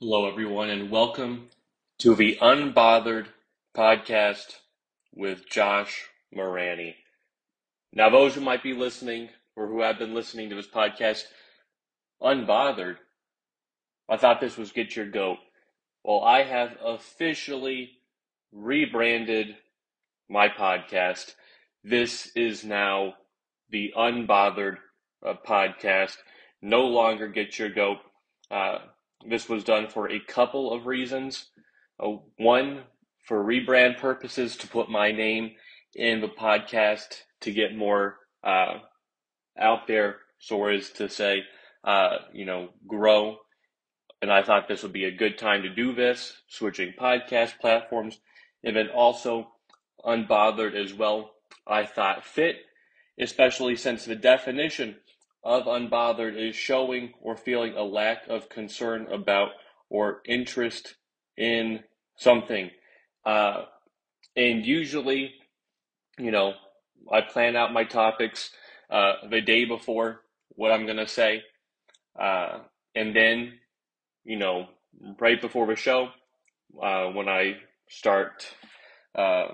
Hello, everyone, and welcome to the Unbothered podcast with Josh Morani. Now, those who might be listening or who have been listening to this podcast, Unbothered, I thought this was Get Your Goat. Well, I have officially rebranded my podcast. This is now the Unbothered uh, podcast. No longer Get Your Goat. Uh, this was done for a couple of reasons. Uh, one, for rebrand purposes, to put my name in the podcast to get more uh, out there, so as to say, uh, you know, grow. And I thought this would be a good time to do this, switching podcast platforms, and then also unbothered as well. I thought fit, especially since the definition of unbothered is showing or feeling a lack of concern about or interest in something. Uh, and usually, you know, I plan out my topics uh, the day before what I'm going to say. Uh, and then, you know, right before the show, uh, when I start uh,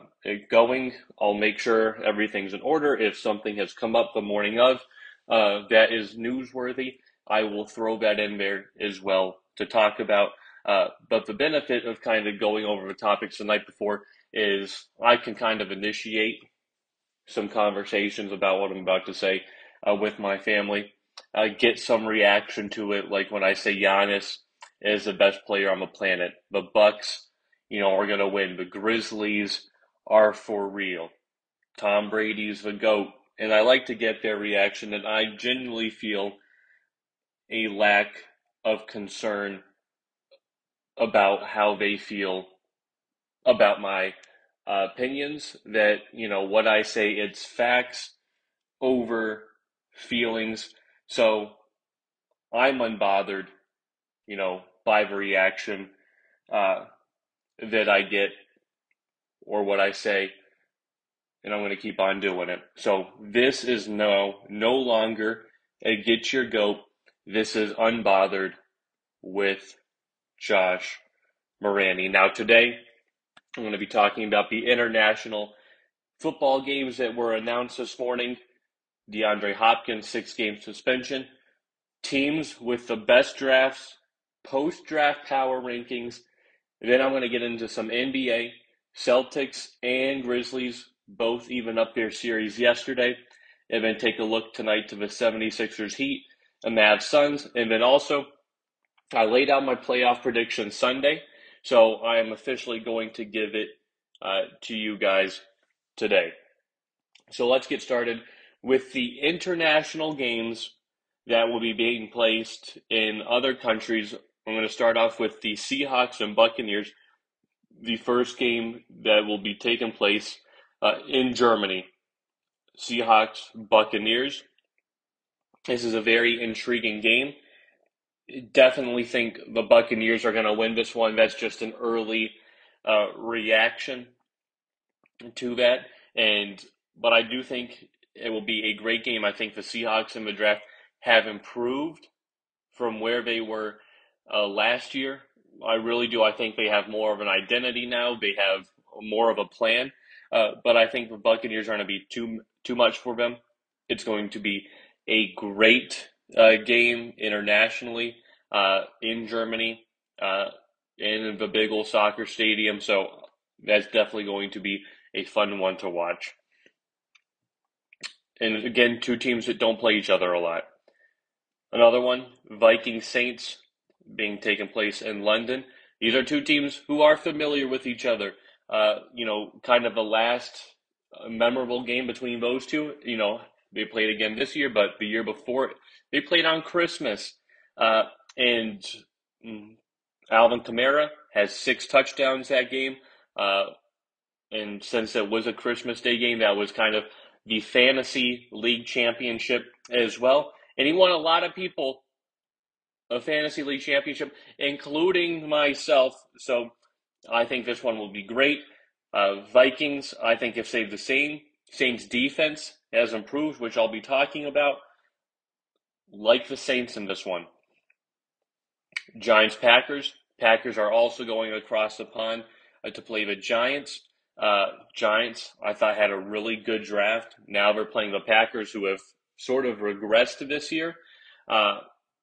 going, I'll make sure everything's in order. If something has come up the morning of, uh, that is newsworthy, I will throw that in there as well to talk about. Uh, but the benefit of kind of going over the topics the night before is I can kind of initiate some conversations about what I'm about to say uh, with my family, uh, get some reaction to it. Like when I say Giannis is the best player on the planet, the Bucks, you know, are going to win. The Grizzlies are for real. Tom Brady's the goat and I like to get their reaction. And I genuinely feel a lack of concern about how they feel about my uh, opinions. That you know what I say, it's facts over feelings. So I'm unbothered, you know, by the reaction uh, that I get or what I say and I'm going to keep on doing it. So this is no no longer a get your goat. This is unbothered with Josh Morani. Now today I'm going to be talking about the international football games that were announced this morning. DeAndre Hopkins six game suspension. Teams with the best drafts, post draft power rankings. then I'm going to get into some NBA, Celtics, and Grizzlies both even up their series yesterday. And then take a look tonight to the 76ers Heat and Mavs Suns. And then also, I laid out my playoff prediction Sunday. So I am officially going to give it uh, to you guys today. So let's get started with the international games that will be being placed in other countries. I'm going to start off with the Seahawks and Buccaneers, the first game that will be taking place uh, in Germany. Seahawks, Buccaneers. This is a very intriguing game. Definitely think the Buccaneers are going to win this one. That's just an early uh, reaction to that. And but I do think it will be a great game. I think the Seahawks in the draft have improved from where they were uh, last year. I really do. I think they have more of an identity now. They have more of a plan. Uh, but I think the Buccaneers are going to be too too much for them. It's going to be a great uh, game internationally uh, in Germany uh, in the big old soccer stadium. So that's definitely going to be a fun one to watch. And again, two teams that don't play each other a lot. Another one, Viking Saints, being taken place in London. These are two teams who are familiar with each other uh, you know, kind of the last memorable game between those two. You know, they played again this year, but the year before they played on Christmas. Uh, and mm, Alvin Kamara has six touchdowns that game. Uh, and since it was a Christmas Day game, that was kind of the fantasy league championship as well. And he won a lot of people a fantasy league championship, including myself. So I think this one will be great. Uh, Vikings, I think, have stayed the same. Saints defense has improved, which I'll be talking about. Like the Saints in this one. Giants Packers, Packers are also going across the pond uh, to play the Giants. Uh, Giants, I thought, had a really good draft. Now they're playing the Packers, who have sort of regressed this year. Uh,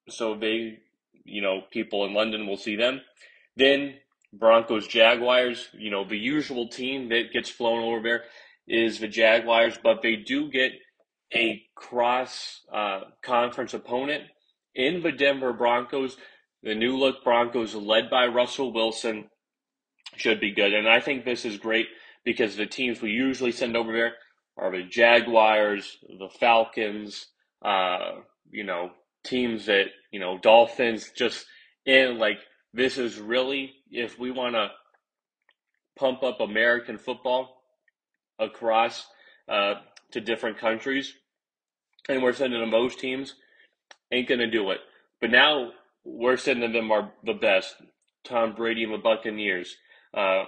so they, you know, people in London will see them. Then Broncos, Jaguars, you know, the usual team that gets flown over there is the Jaguars, but they do get a cross uh, conference opponent in the Denver Broncos. The new look Broncos, led by Russell Wilson, should be good. And I think this is great because the teams we usually send over there are the Jaguars, the Falcons, uh, you know, teams that, you know, Dolphins, just in like, this is really, if we want to pump up American football across uh, to different countries, and we're sending them those teams, ain't going to do it. But now we're sending them our the best. Tom Brady and the Buccaneers, uh,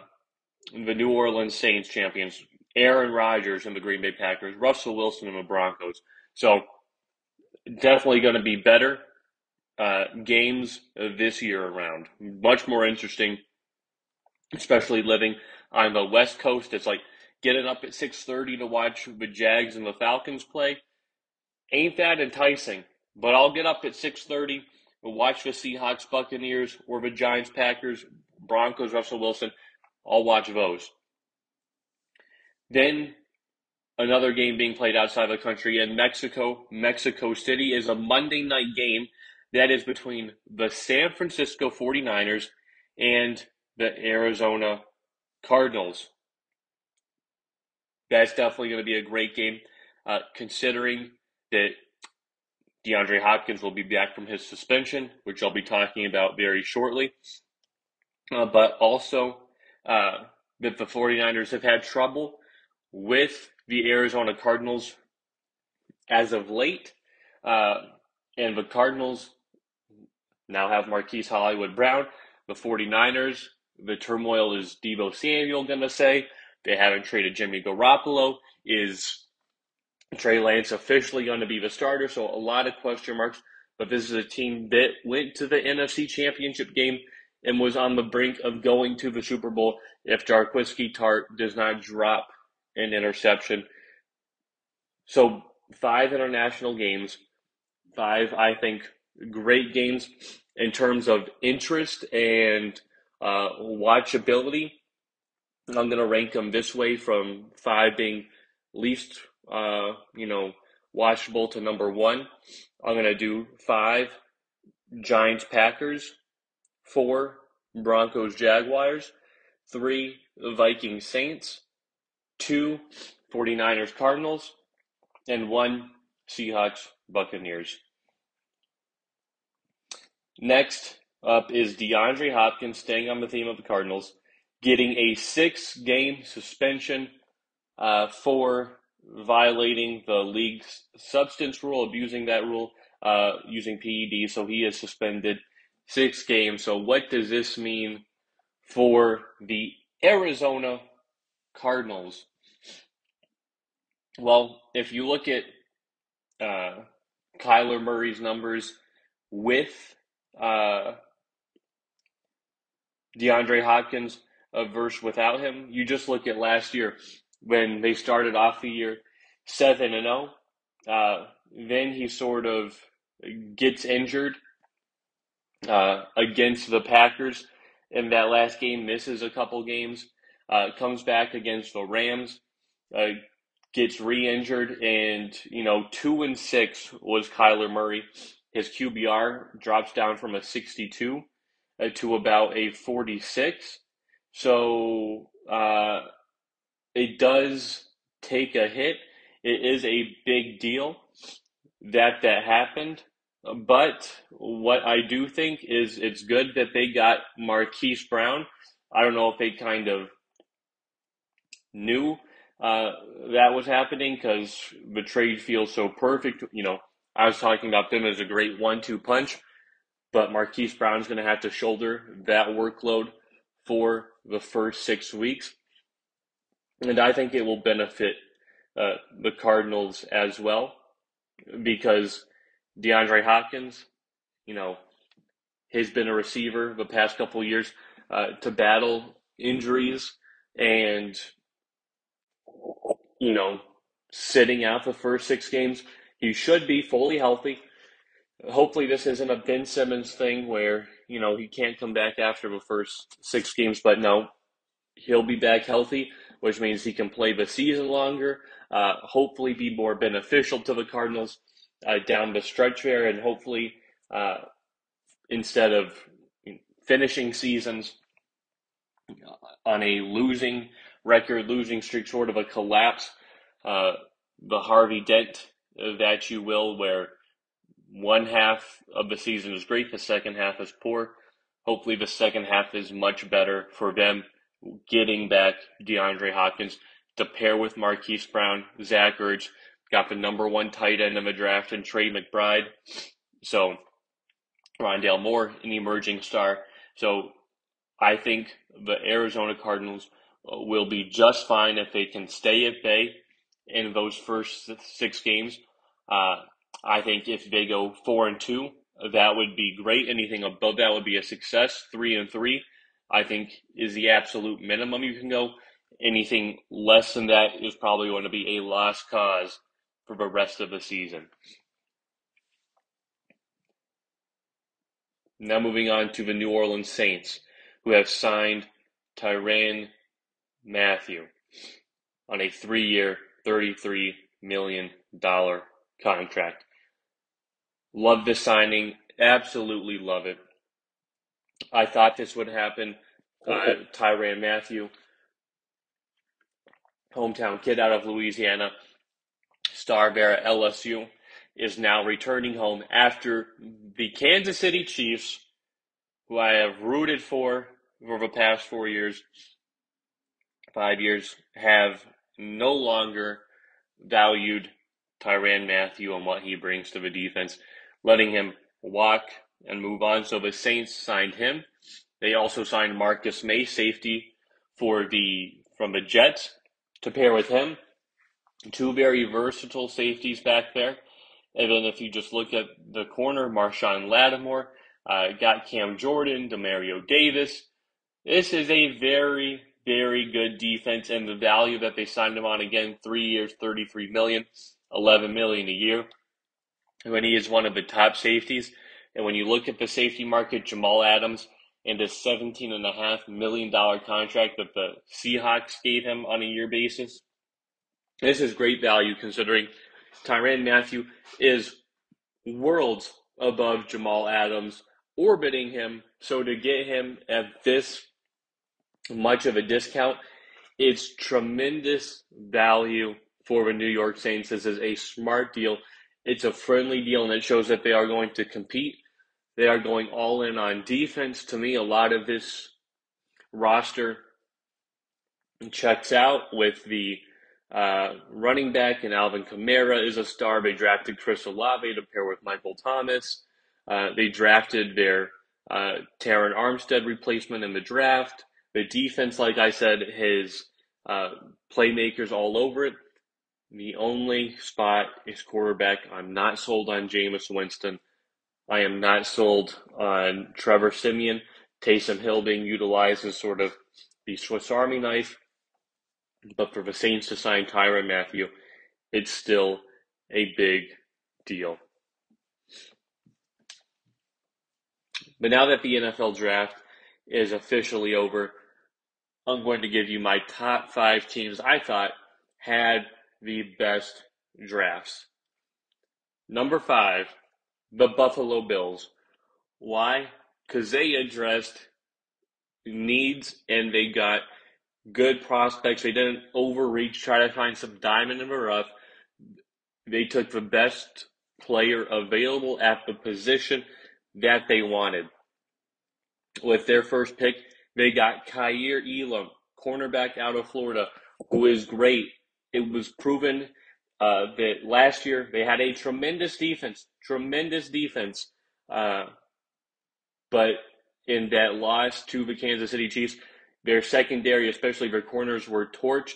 the New Orleans Saints champions, Aaron Rodgers and the Green Bay Packers, Russell Wilson and the Broncos. So definitely going to be better uh, games this year around. Much more interesting, especially living on the West Coast. It's like getting up at six thirty to watch the Jags and the Falcons play. Ain't that enticing? But I'll get up at six thirty and watch the Seahawks, Buccaneers, or the Giants, Packers, Broncos, Russell Wilson. I'll watch those. Then another game being played outside of the country in Mexico. Mexico City is a Monday night game that is between the San Francisco 49ers and the Arizona Cardinals. That's definitely going to be a great game, uh, considering that DeAndre Hopkins will be back from his suspension, which I'll be talking about very shortly. Uh, but also uh, that the 49ers have had trouble with the Arizona Cardinals as of late. Uh, and the Cardinals now have Marquise Hollywood Brown. The 49ers, the turmoil is Deebo Samuel going to say. They haven't traded Jimmy Garoppolo. Is Trey Lance officially going to be the starter? So a lot of question marks. But this is a team that went to the NFC Championship game and was on the brink of going to the Super Bowl if Jaquiski Tartt does not drop an interception. So five international games, five I think great games in terms of interest and uh, watchability. I'm going to rank them this way from five being least, uh, you know, watchable to number one. I'm going to do five Giants Packers, four Broncos Jaguars, three Vikings Saints, two 49ers Cardinals, and one Seahawks Buccaneers. Next up is DeAndre Hopkins, staying on the theme of the Cardinals, getting a six game suspension uh, for violating the league's substance rule, abusing that rule, uh, using PED. So he is suspended six games. So, what does this mean for the Arizona Cardinals? Well, if you look at uh, Kyler Murray's numbers with uh, DeAndre Hopkins a verse without him, you just look at last year when they started off the year seven and zero. Oh, uh, then he sort of gets injured uh, against the Packers in that last game, misses a couple games, uh, comes back against the Rams, uh, gets re-injured, and you know two and six was Kyler Murray. His QBR drops down from a 62 uh, to about a 46. So uh, it does take a hit. It is a big deal that that happened. But what I do think is it's good that they got Marquise Brown. I don't know if they kind of knew uh, that was happening because the trade feels so perfect. You know, I was talking about them as a great one-two punch, but Marquise Brown's going to have to shoulder that workload for the first six weeks, and I think it will benefit uh, the Cardinals as well because DeAndre Hopkins, you know, has been a receiver the past couple years uh, to battle injuries and you know sitting out the first six games. He should be fully healthy. Hopefully, this isn't a Ben Simmons thing where you know he can't come back after the first six games. But no, he'll be back healthy, which means he can play the season longer. Uh, hopefully, be more beneficial to the Cardinals uh, down the stretch there, and hopefully, uh, instead of finishing seasons on a losing record, losing streak, sort of a collapse, uh, the Harvey Dent that you will, where one half of the season is great, the second half is poor. Hopefully, the second half is much better for them getting back DeAndre Hopkins to pair with Marquise Brown, Zach Ertz, got the number one tight end of the draft, and Trey McBride. So, Rondale Moore, an emerging star. So, I think the Arizona Cardinals uh, will be just fine if they can stay at bay in those first six games. Uh, I think if they go four and two, that would be great. Anything above that would be a success. Three and three, I think, is the absolute minimum you can go. Anything less than that is probably going to be a lost cause for the rest of the season. Now moving on to the New Orleans Saints, who have signed Tyrann Mathieu on a three-year, $33 million contract. Love the signing. Absolutely love it. I thought this would happen. Uh, Tyrann Mathieu, hometown kid out of Louisiana, star bear at LSU, is now returning home after the Kansas City Chiefs, who I have rooted for for the past four years, five years, have no longer valued Tyrann Mathieu and what he brings to the defense, letting him walk and move on. So the Saints signed him. They also signed Marcus Maye, safety for the from the Jets, to pair with him. Two very versatile safeties back there. And then if you just look at the corner, Marshon Lattimore, uh, got Cam Jordan, Demario Davis. This is a very, very good defense, and the value that they signed him on again, three years, 33 million, 11 million a year. When he is one of the top safeties, and when you look at the safety market, Jamal Adams and a $17.5 million contract that the Seahawks gave him on a year basis. This is great value considering Tyrann Mathieu is worlds above Jamal Adams, orbiting him. So to get him at this much of a discount, it's tremendous value for the New York Saints. This is a smart deal. It's a friendly deal, and it shows that they are going to compete they are going all in on defense. To me, a lot of this roster checks out with the uh, running back and Alvin Kamara is a star. They drafted Chris Olave to pair with Michael Thomas. Uh, they drafted their uh, Terron Armstead replacement in the draft. The defense, like I said, has uh, playmakers all over it. The only spot is quarterback. I'm not sold on Jameis Winston. I am not sold on Trevor Siemian. Taysom Hill being utilized as sort of the Swiss Army knife. But for the Saints to sign Tyrann Mathieu, it's still a big deal. But now that the NFL draft is officially over, I'm going to give you my top five teams I thought had the best drafts. Number five, the Buffalo Bills. Why? Because they addressed needs and they got good prospects. They didn't overreach, try to find some diamond in the rough. They took the best player available at the position that they wanted. With their first pick, they got Kaiir Elam, cornerback out of Florida, who is great. It was proven uh, that last year they had a tremendous defense, tremendous defense. Uh, but in that loss to the Kansas City Chiefs, their secondary, especially their corners, were torched.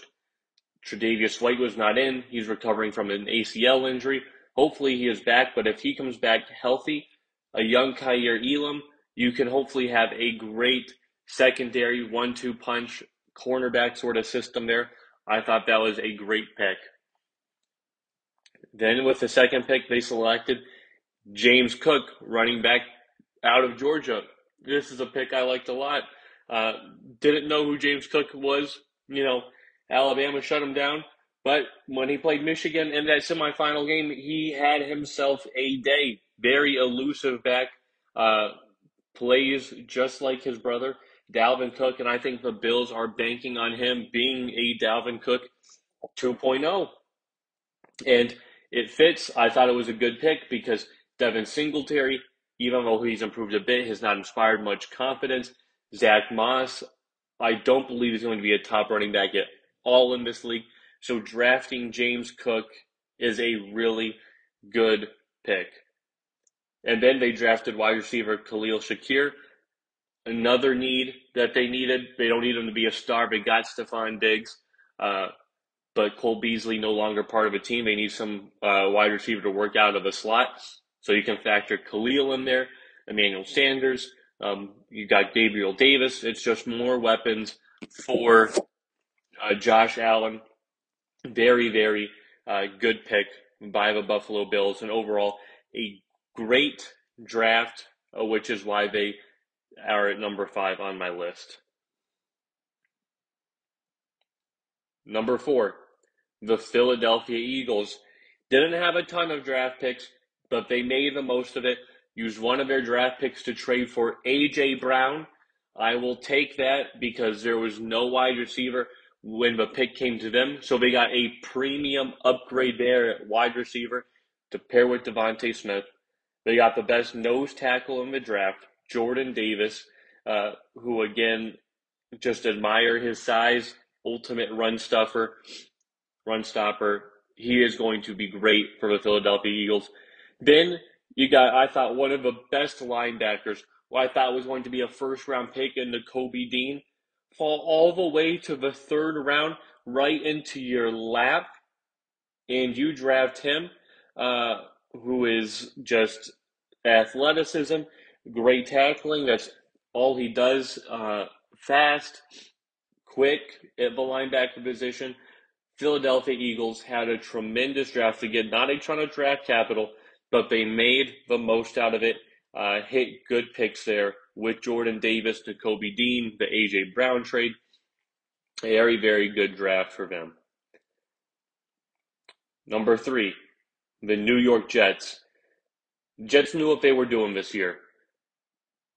Tre'Davious White was not in. He's recovering from an ACL injury. Hopefully he is back, but if he comes back healthy, a young Kaiir Elam, you can hopefully have a great secondary one two punch cornerback sort of system there. I thought that was a great pick. Then with the second pick, they selected James Cook, running back out of Georgia. This is a pick I liked a lot. Uh, didn't know who James Cook was. You know, Alabama shut him down. But when he played Michigan in that semifinal game, he had himself a day. Very elusive back. Uh, plays just like his brother, Dalvin Cook. And I think the Bills are banking on him being a Dalvin Cook 2.0. And it fits. I thought it was a good pick because Devin Singletary, even though he's improved a bit, has not inspired much confidence. Zach Moss, I don't believe is going to be a top running back at all in this league. So drafting James Cook is a really good pick. And then they drafted wide receiver Khalil Shakir. Another need that they needed. They don't need him to be a star. They got Stefon Diggs. Uh, but Cole Beasley no longer part of a team. They need some uh, wide receiver to work out of the slot. So you can factor Khalil in there, Emmanuel Sanders. Um, you got Gabriel Davis. It's just more weapons for uh, Josh Allen. Very, very uh, good pick by the Buffalo Bills, and overall a great draft, uh, which is why they are at number five on my list. Number four, the Philadelphia Eagles didn't have a ton of draft picks, but they made the most of it. Used one of their draft picks to trade for A.J. Brown. I will take that because there was no wide receiver when the pick came to them. So they got a premium upgrade there at wide receiver to pair with DeVonta Smith. They got the best nose tackle in the draft, Jordan Davis, uh, who again just admire his size, ultimate run stuffer run stopper. He is going to be great for the Philadelphia Eagles. Then you got, I thought, one of the best linebackers, who I thought was going to be a first round pick in the Kobe Dean, fall all the way to the third round, right into your lap, and you draft him, uh, who is just athleticism, great tackling. That's all he does. Uh, fast, quick at the linebacker position. Philadelphia Eagles had a tremendous draft. Again, not a ton of draft capital, but they made the most out of it. Uh, hit good picks there with Jordan Davis to Kobe Dean, the AJ Brown trade. A very, very good draft for them. Number three, the New York Jets. Jets knew what they were doing this year.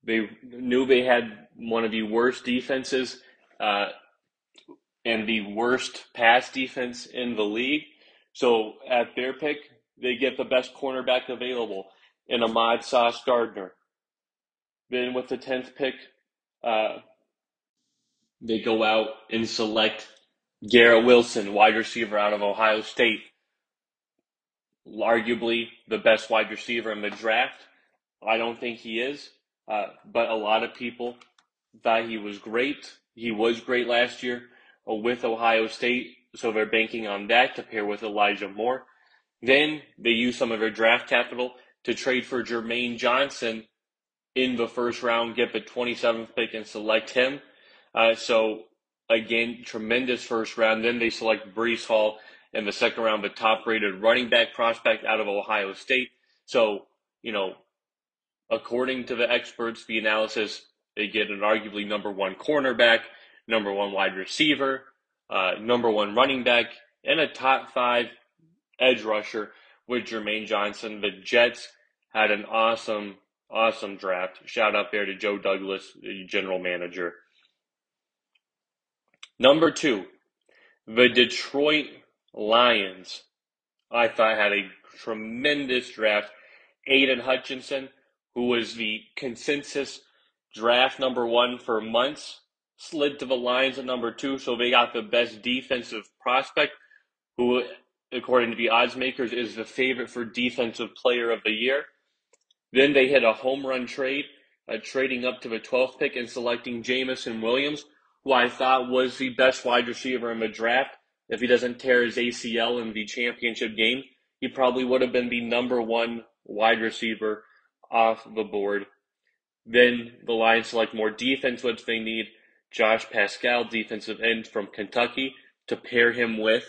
They knew they had one of the worst defenses uh, and the worst pass defense in the league. So at their pick, they get the best cornerback available in Ahmad Sauce Gardner. Then with the 10th pick, uh, they go out and select Garrett Wilson, wide receiver out of Ohio State. Arguably the best wide receiver in the draft. I don't think he is, uh, but a lot of people thought he was great. He was great last year with Ohio State, so they're banking on that to pair with Elijah Moore. Then they use some of their draft capital to trade for Jermaine Johnson in the first round, get the 27th pick, and select him. Uh, so, again, tremendous first round. Then they select Breece Hall in the second round, the top rated running back prospect out of Ohio State. So, you know, according to the experts, the analysis, they get an arguably number one cornerback number one wide receiver, uh, number one running back, and a top five edge rusher with Jermaine Johnson. The Jets had an awesome, awesome draft. Shout out there to Joe Douglas, the general manager. Number two, the Detroit Lions. I thought had a tremendous draft. Aidan Hutchinson, who was the consensus draft number one for months, slid to the Lions at number two, so they got the best defensive prospect, who, according to the odds makers, is the favorite for defensive player of the year. Then they hit a home run trade, uh, trading up to the 12th pick and selecting Jameson Williams, who I thought was the best wide receiver in the draft. If he doesn't tear his ACL in the championship game, he probably would have been the number one wide receiver off the board. Then the Lions select more defense, which they need. Josh Paschal, defensive end from Kentucky, to pair him with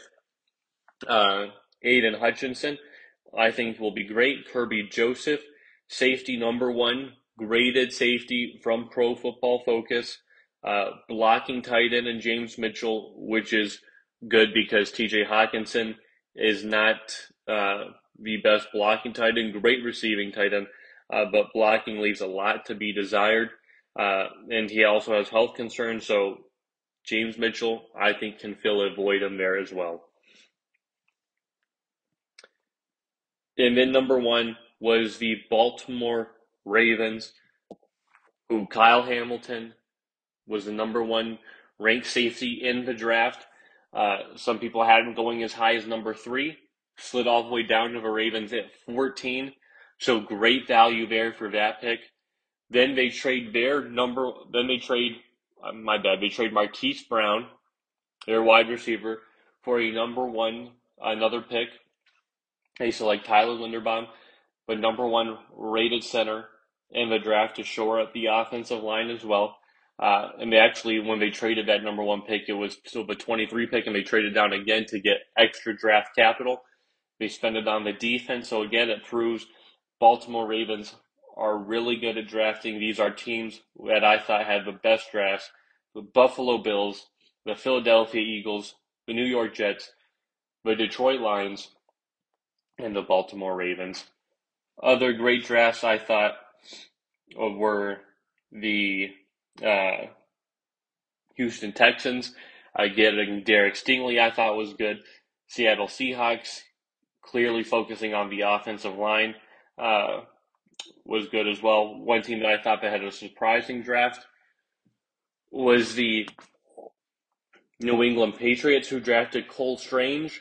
uh, Aidan Hutchinson. I think will be great. Kerby Joseph, safety number one, graded safety from Pro Football Focus. Uh, blocking tight end and James Mitchell, which is good because TJ Hockenson is not uh, the best blocking tight end, great receiving tight end, uh, but blocking leaves a lot to be desired. Uh, and he also has health concerns, so James Mitchell, I think, can fill a void in there as well. And then number one was the Baltimore Ravens, who Kyle Hamilton was the number one ranked safety in the draft. Uh, some people had him going as high as number three, slid all the way down to the Ravens at 14. So great value there for that pick. Then they trade their number, then they trade, uh, my bad, they trade Marquise Brown, their wide receiver, for a number one, another pick. They select Tyler Linderbaum, but number one rated center in the draft to shore up the offensive line as well. Uh, and they actually, when they traded that number one pick, it was still the 23 pick, and they traded down again to get extra draft capital. They spent it on the defense. So again, it proves Baltimore Ravens are really good at drafting. These are teams that I thought had the best drafts: the Buffalo Bills, the Philadelphia Eagles, the New York Jets, the Detroit Lions, and the Baltimore Ravens. Other great drafts I thought were the uh, Houston Texans. Uh, getting Derek Stingley, I thought was good. Seattle Seahawks, clearly focusing on the offensive line, uh, was good as well. One team that I thought that had a surprising draft was the New England Patriots, who drafted Cole Strange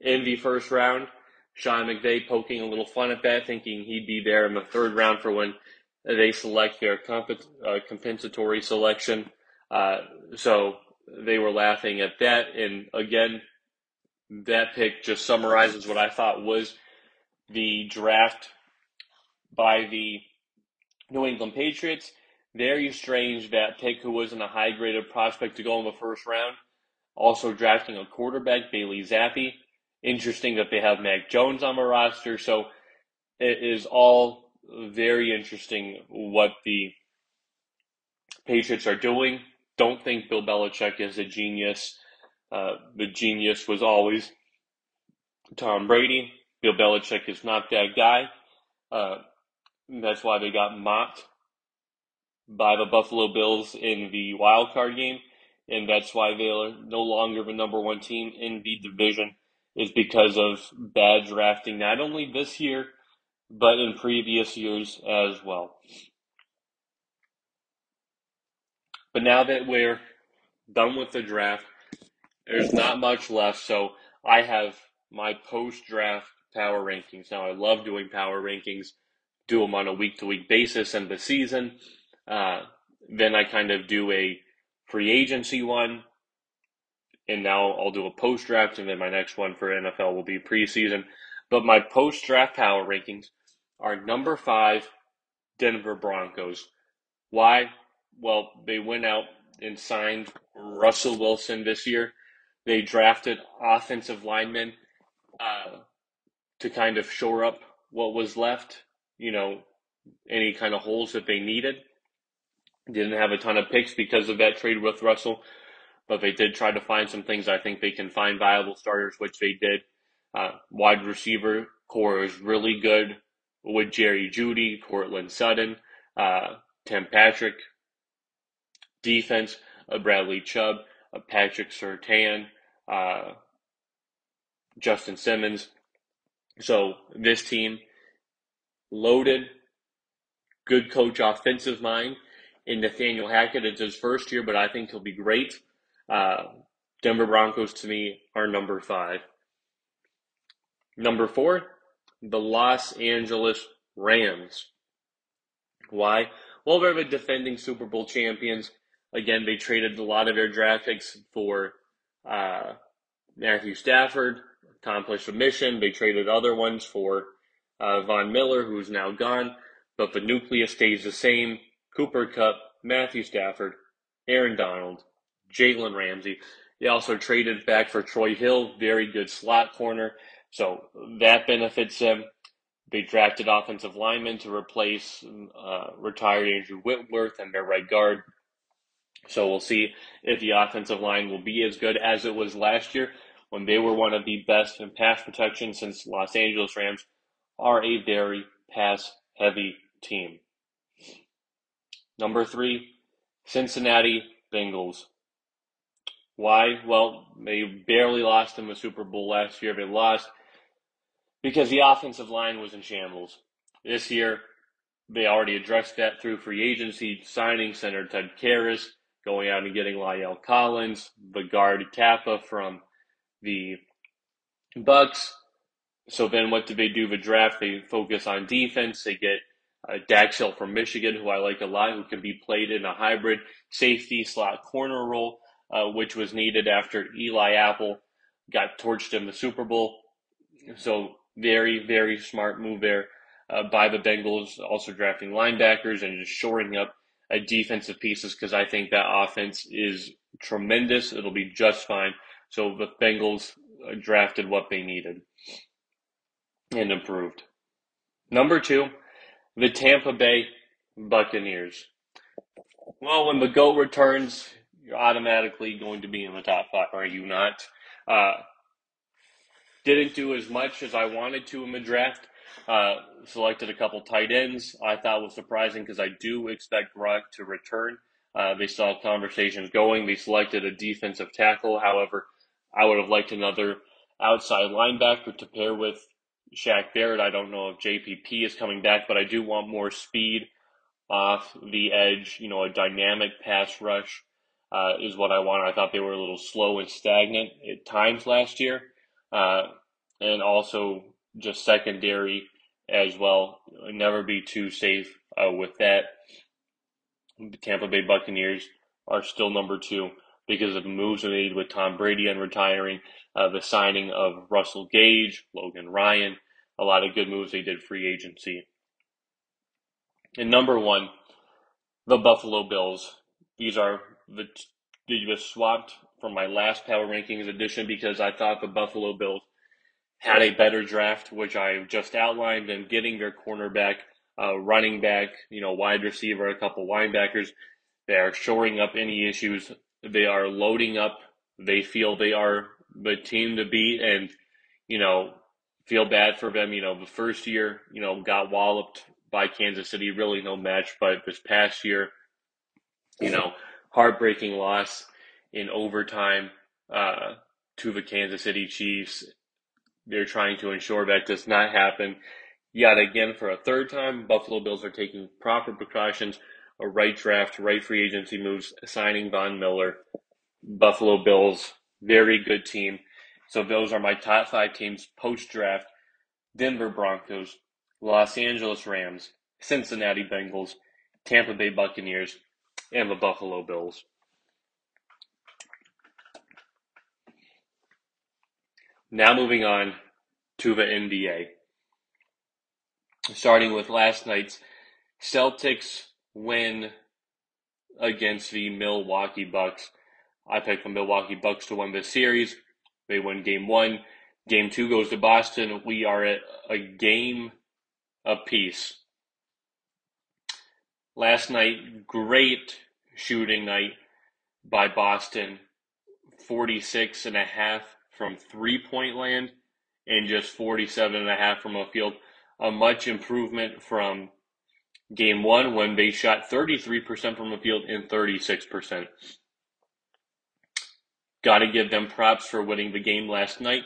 in the first round. Sean McVay poking a little fun at that, thinking he'd be there in the third round for when they select their comp- uh, compensatory selection. Uh, so they were laughing at that. And again, that pick just summarizes what I thought was the draft by the New England Patriots. Very strange that who wasn't a high graded prospect to go in the first round, also drafting a quarterback, Bailey Zappe. Interesting that they have Mac Jones on the roster. So it is all very interesting what the Patriots are doing. Don't think Bill Belichick is a genius. Uh, the genius was always Tom Brady. Bill Belichick is not that guy. Uh, that's why they got mocked by the Buffalo Bills in the wild card game, and that's why they are no longer the number one team in the division. Is because of bad drafting, not only this year but in previous years as well. But now that we're done with the draft, there's not much left. So I have my post draft power rankings. Now I love doing power rankings, do them on a week to week basis in the season. Uh, then I kind of do a free agency one. And now I'll do a post draft, and then my next one for NFL will be preseason. But my post draft power rankings are number five Denver Broncos. Why? Well, they went out and signed Russell Wilson this year. They drafted offensive linemen uh, to kind of shore up what was left, you know, any kind of holes that they needed. Didn't have a ton of picks because of that trade with Russell, but they did try to find some things. I think they can find viable starters, which they did. Uh, wide receiver core is really good with Jerry Jeudy, Courtland Sutton, uh, Tim Patrick, defense, uh, Bradley Chubb, Patrick Surtain, uh, Justin Simmons. So this team loaded, good coach, offensive mind. In Nathaniel Hackett, it's his first year, but I think he'll be great. Uh, Denver Broncos to me are number five. Number four, the Los Angeles Rams. Why? Well, they're the defending Super Bowl champions. Again, they traded a lot of their draft picks for uh, Matthew Stafford, accomplished a mission. They traded other ones for uh, Von Miller, who's now gone, but the nucleus stays the same. Cooper Kupp, Matthew Stafford, Aaron Donald, Jalen Ramsey. They also traded back for Troy Hill, very good slot corner. So that benefits them. They drafted offensive linemen to replace uh, retired Andrew Whitworth and their right guard. So we'll see if the offensive line will be as good as it was last year when they were one of the best in pass protection since Los Angeles Rams are a very pass heavy team. Number three, Cincinnati Bengals. Why? Well, they barely lost in the Super Bowl last year. They lost because the offensive line was in shambles. This year, they already addressed that through free agency, signing center Ted Karras, going out and getting La'el Collins, the guard Cappa from the Bucs. So then what do they do? The draft, they focus on defense. They get uh, Dax Hill from Michigan, who I like a lot, who can be played in a hybrid safety slot corner role, uh, which was needed after Eli Apple got torched in the Super Bowl. So very, very smart move there uh, by the Bengals, also drafting linebackers and just shoring up a defensive pieces because I think that offense is tremendous. It'll be just fine. So the Bengals uh, drafted what they needed and improved. Number two, the Tampa Bay Buccaneers. Well, when the GOAT returns, you're automatically going to be in the top five, are you not? Uh, didn't do as much as I wanted to in the draft. Uh, selected a couple tight ends. I thought was surprising because I do expect Gronk to return. Uh, they saw conversations going. They selected a defensive tackle. However, I would have liked another outside linebacker to pair with Shaq Barrett. I don't know if JPP is coming back, but I do want more speed off the edge. You know, a dynamic pass rush uh, is what I want. I thought they were a little slow and stagnant at times last year, uh, and also just secondary as well. Never be too safe uh, with that. The Tampa Bay Buccaneers are still number two because of moves made with Tom Brady and retiring, uh, the signing of Russell Gage, Logan Ryan, a lot of good moves they did free agency. And number one, the Buffalo Bills. These are the they was swapped from my last power rankings edition because I thought the Buffalo Bills had a better draft, which I just outlined, and getting their cornerback, uh, running back, you know, wide receiver, a couple linebackers. They are shoring up any issues. They are loading up. They feel they are the team to beat, and you know, feel bad for them. You know, the first year, you know, got walloped by Kansas City, really no match. But this past year, you know, heartbreaking loss in overtime uh, to the Kansas City Chiefs. They're trying to ensure that does not happen. Yet again, for a third time, Buffalo Bills are taking proper precautions, a right draft, right free agency moves, signing Von Miller. Buffalo Bills, very good team. So those are my top five teams post draft Denver Broncos, Los Angeles Rams, Cincinnati Bengals, Tampa Bay Buccaneers, and the Buffalo Bills. Now moving on to the NBA. Starting with last night's Celtics win against the Milwaukee Bucks. I picked the Milwaukee Bucks to win this series. They win game one. Game two goes to Boston. We are at a game apiece. Last night, great shooting night by Boston. 46 and a half from three point land and just 47 and a half from a field. A much improvement from game one when they shot 33% from the field and 36%. Got to give them props for winning the game last night.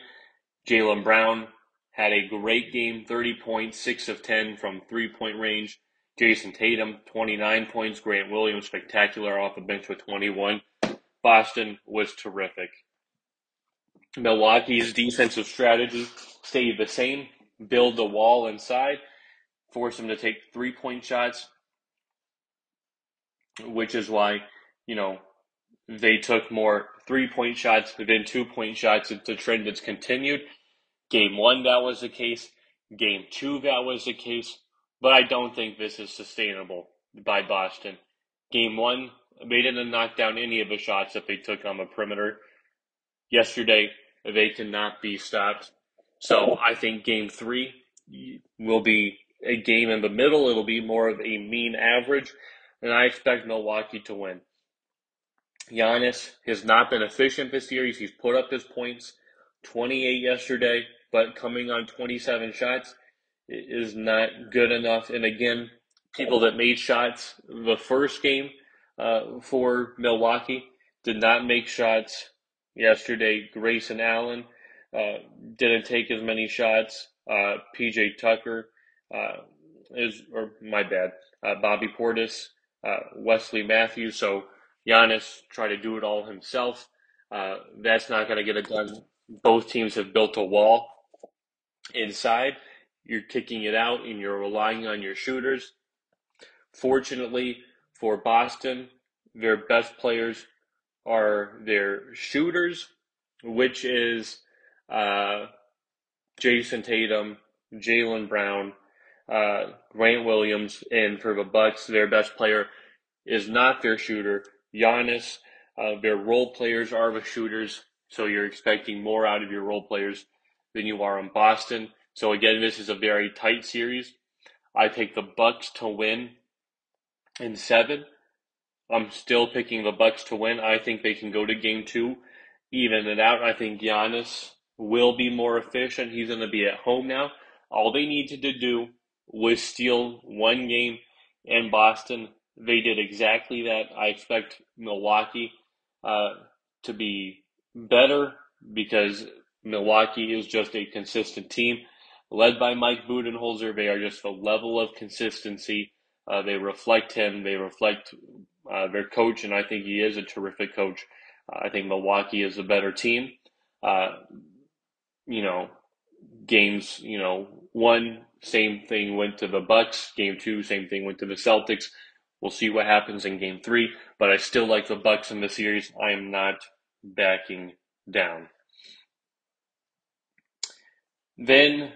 Jaylen Brown had a great game 30 points, 6 of 10 from three point range. Jayson Tatum, 29 points. Grant Williams, spectacular off the bench with 21. Boston was terrific. Milwaukee's defensive strategy stayed the same build the wall inside, force them to take three point shots, which is why, you know, they took more three point shots than two point shots. It's a trend that's continued. Game one, that was the case. Game two, that was the case. But I don't think this is sustainable. by Boston. Game one, they didn't knock down any of the shots that they took on the perimeter. Yesterday, they cannot be stopped. So I think game three will be a game in the middle. It'll be more of a mean average, and I expect Milwaukee to win. Giannis has not been efficient this series. He's put up his points, 28 yesterday, but coming on 27 shots is not good enough. And again, people that made shots the first game uh, for Milwaukee did not make shots yesterday. Grayson Allen uh, didn't take as many shots. Uh, PJ Tucker uh, is, or my bad, uh, Bobby Portis, uh, Wesley Matthews. So Giannis tried to do it all himself. that's not going to get it done. Both teams have built a wall inside. You're kicking it out and you're relying on your shooters. Fortunately for Boston, their best players are their shooters, which is uh, Jayson Tatum, Jaylen Brown, uh, Grant Williams, and for the Bucks, their best player is not their shooter. Giannis, uh, their role players are the shooters, so you're expecting more out of your role players than you are in Boston. So again, this is a very tight series. I take the Bucks to win in seven. I'm still picking the Bucks to win. I think they can go to game two, even it out. I think Giannis will be more efficient. He's going to be at home now. All they needed to do was steal one game in Boston. They did exactly that. I expect Milwaukee uh, to be better because Milwaukee is just a consistent team. Led by Mike Budenholzer, they are just a level of consistency. Uh, they reflect him. They reflect uh, their coach, and I think he is a terrific coach. Uh, I think Milwaukee is a better team. Uh, you know, games, you know, one, same thing went to the Bucks. Game two, same thing went to the Celtics. We'll see what happens in game three, but I still like the Bucks in the series. I am not backing down. Then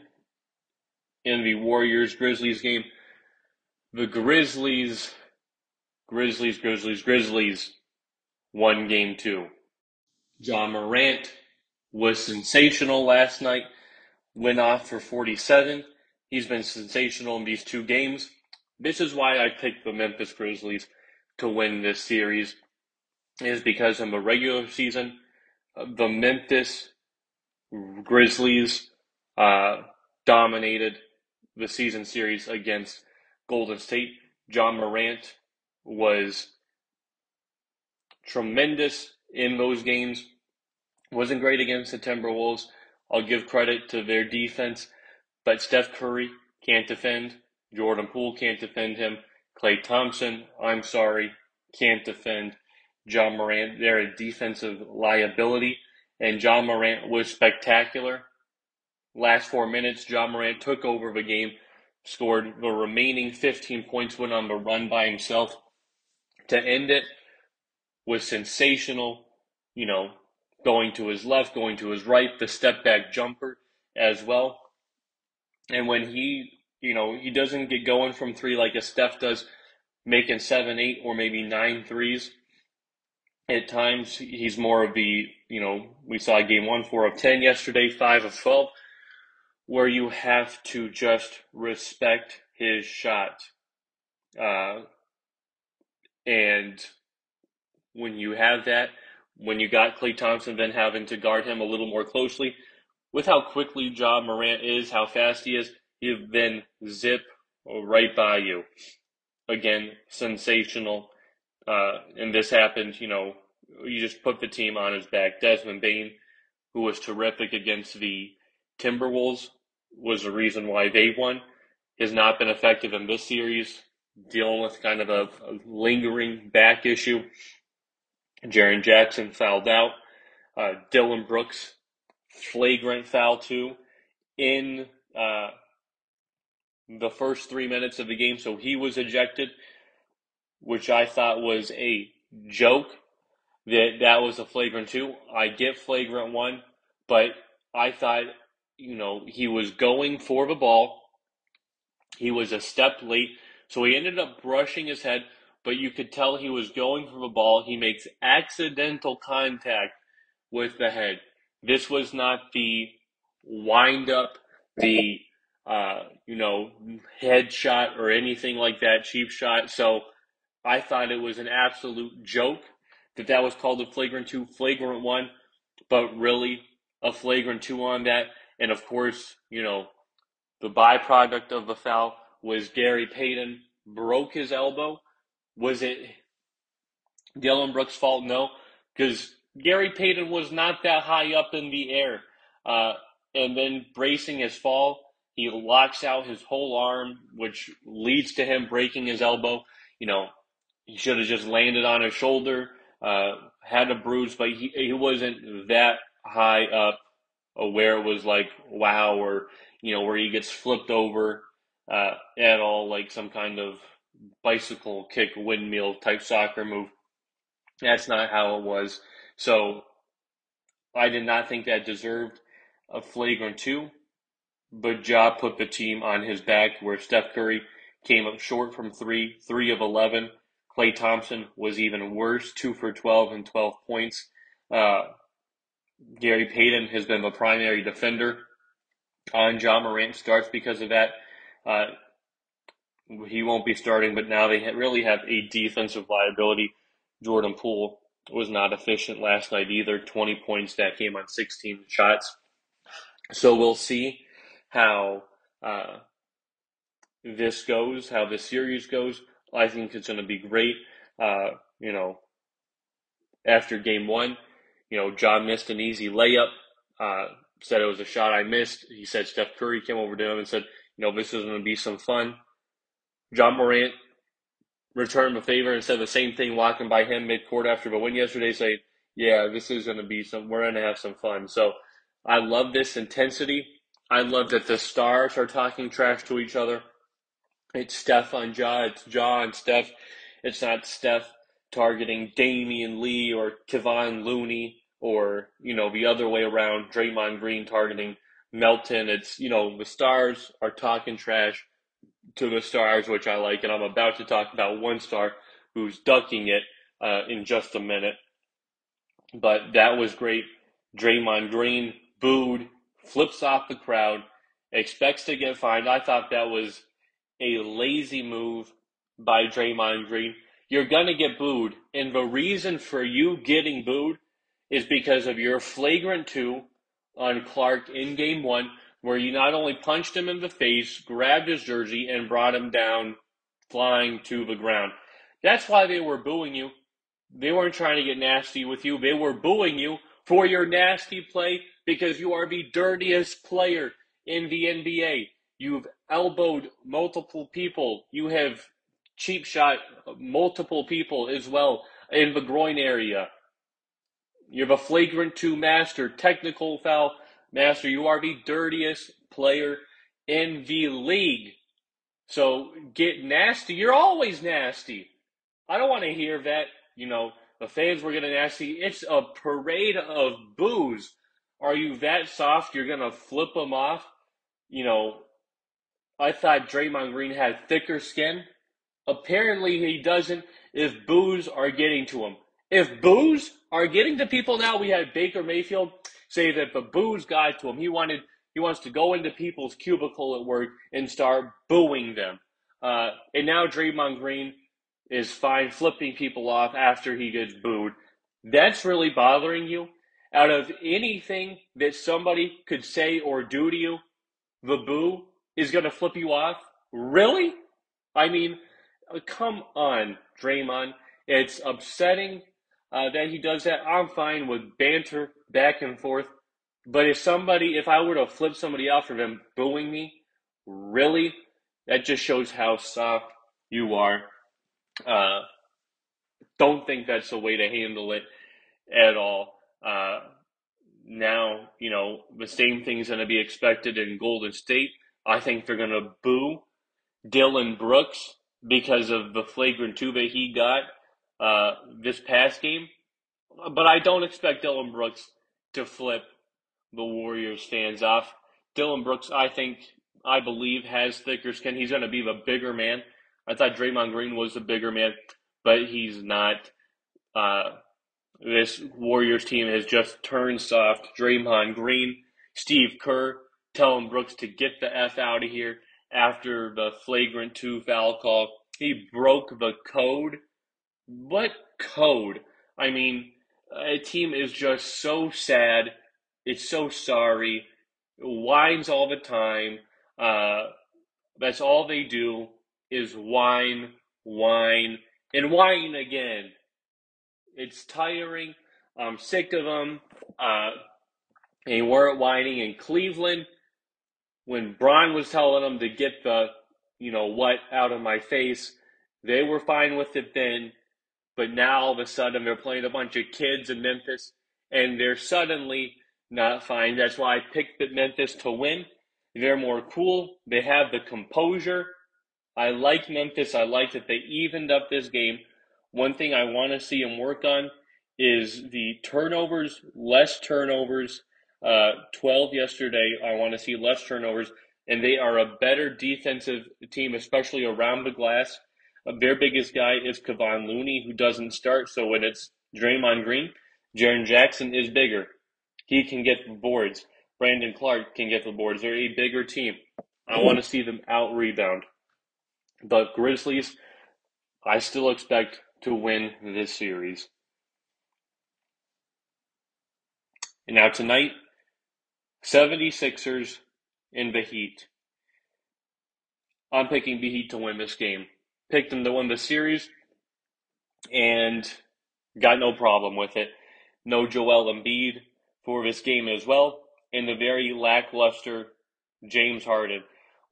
in the Warriors Grizzlies game, the Grizzlies, Grizzlies, Grizzlies, Grizzlies won game two. Ja Morant was sensational last night, went off for 47. He's been sensational in these two games. This is why I picked the Memphis Grizzlies to win this series, is because in the regular season, the Memphis Grizzlies uh, dominated the season series against Golden State. Ja Morant was tremendous in those games. Wasn't great against the Timberwolves. I'll give credit to their defense, but Steph Curry can't defend. Jordan Poole can't defend him. Klay Thompson, I'm sorry, can't defend. Ja Morant, they're a defensive liability, and Ja Morant was spectacular. Last four minutes, Ja Morant took over the game, scored the remaining 15 points, went on the run by himself. To end it was sensational. You know, going to his left, going to his right, the step back jumper as well. And when he, you know, he doesn't get going from three like a Steph does, making seven, eight, or maybe nine threes. At times, he's more of the, you know, we saw game one, four of 10 yesterday, five of 12, where you have to just respect his shot. Uh, and when you have that, when you got Klay Thompson then having to guard him a little more closely, with how quickly Ja Morant is, how fast he is, he'd then zip right by you. Again, sensational. Uh, and this happened, you know, you just put the team on his back. Desmond Bane, who was terrific against the Timberwolves, was the reason why they won. Has not been effective in this series, dealing with kind of a, a lingering back issue. Jaren Jackson fouled out. Uh, Dillon Brooks, flagrant foul too, in uh, the first three minutes of the game. So he was ejected, which I thought was a joke. That that was a flagrant two. I get flagrant one, but I thought, you know, he was going for the ball. He was a step late. So he ended up brushing his head, but you could tell he was going for the ball. He makes accidental contact with the head. This was not the wind up, the uh, you know, headshot or anything like that, cheap shot. So I thought it was an absolute joke that that was called a flagrant two, flagrant one, but really a flagrant two on that. And of course, you know, the byproduct of the foul was Gary Payton broke his elbow. Was it Dillon Brooks' fault? No, because Gary Payton was not that high up in the air. Uh, and then bracing his fall, he locks out his whole arm, which leads to him breaking his elbow. You know, he should have just landed on his shoulder, uh, had a bruise, but he, he wasn't that high up where it was like, wow, or, you know, where he gets flipped over uh, at all, like some kind of bicycle kick, windmill type soccer move. That's not how it was. So I did not think that deserved a flagrant two, but Ja put the team on his back where Steph Curry came up short from three, three of 11. Klay Thompson was even worse, two for 12 and 12 points. Uh, Gary Payton has been the primary defender on Ja Morant starts because of that. Uh, he won't be starting, but now they really have a defensive liability. Jordan Poole was not efficient last night either. 20 points that came on 16 shots. So we'll see how uh, this goes, how this series goes. I think it's going to be great. Uh, you know, after game one, you know, Ja missed an easy layup. Uh, said it was a shot I missed. He said Steph Curry came over to him and said, you know, this is going to be some fun. Ja Morant returned the favor and said the same thing walking by him mid-court after the win yesterday, saying, yeah, this is going to be some, we're going to have some fun. So I love this intensity. I love that the stars are talking trash to each other. It's Steph on Ja, it's Ja and Steph. It's not Steph targeting Damion Lee or Kevon Looney or, you know, the other way around, Draymond Green targeting Melton. It's, you know, the stars are talking trash to the stars, which I like. And I'm about to talk about one star who's ducking it uh, in just a minute. But that was great. Draymond Green booed, flips off the crowd, expects to get fined. I thought that was a lazy move by Draymond Green. You're going to get booed. And the reason for you getting booed is because of your flagrant two on Clarke in game one, where you not only punched him in the face, grabbed his jersey, and brought him down flying to the ground. That's why they were booing you. They weren't trying to get nasty with you. They were booing you for your nasty play because you are the dirtiest player in the NBA. You've elbowed multiple people. You have cheap shot multiple people as well in the groin area. You have a flagrant two master, technical foul master. You are the dirtiest player in the league. So get nasty. You're always nasty. I don't want to hear that, you know, the fans were getting nasty. It's a parade of boos. Are you that soft you're going to flip them off? You know, I thought Draymond Green had thicker skin. Apparently he doesn't if boos are getting to him. If boos are getting to people now, we had Baker Mayfield say that the boos got to him. He wanted he wants to go into people's cubicle at work and start booing them. Uh, and now Draymond Green is fine flipping people off after he gets booed. That's really bothering you. Out of anything that somebody could say or do to you, the boo is going to flip you off. Really? I mean, uh, come on, Draymond. It's upsetting uh, that he does that. I'm fine with banter back and forth. But if somebody, if I were to flip somebody off for them booing me, really, that just shows how soft you are. Uh, don't think that's the way to handle it at all. Uh, now, you know, the same thing's going to be expected in Golden State. I think they're going to boo Dillon Brooks because of the flagrant two that he got uh, this past game. But I don't expect Dillon Brooks to flip the Warriors fans off. Dillon Brooks, I think, I believe, has thicker skin. He's going to be the bigger man I thought Draymond Green was the bigger man, but he's not. Uh, this Warriors team has just turned soft. Draymond Green, Steve Kerr, telling Brooks to get the F out of here after the flagrant two foul call. He broke the code. What code? I mean, a team is just so sad. It's so sorry. Whines all the time. Uh, that's all they do is whine, whine, and whine again. It's tiring. I'm sick of them. Uh, they weren't whining in Cleveland when Bron was telling them to get the, you know, what out of my face. They were fine with it then. But now all of a sudden they're playing a bunch of kids in Memphis and they're suddenly not fine. That's why I picked Memphis to win. They're more cool. They have the composure. I like Memphis. I like that they evened up this game. One thing I want to see them work on is the turnovers, less turnovers. Uh, 12 yesterday. I want to see less turnovers. And they are a better defensive team, especially around the glass. Uh, their biggest guy is Kevon Looney, who doesn't start. So when it's Draymond Green, Jaren Jackson is bigger. He can get the boards. Brandon Clarke can get the boards. They're a bigger team. I want to see them out rebound. The Grizzlies, I still expect to win this series. And now tonight, 76ers in the Heat. I'm picking the Heat to win this game. Picked them to win the series and got no problem with it. No Joel Embiid for this game as well. And the very lackluster James Harden,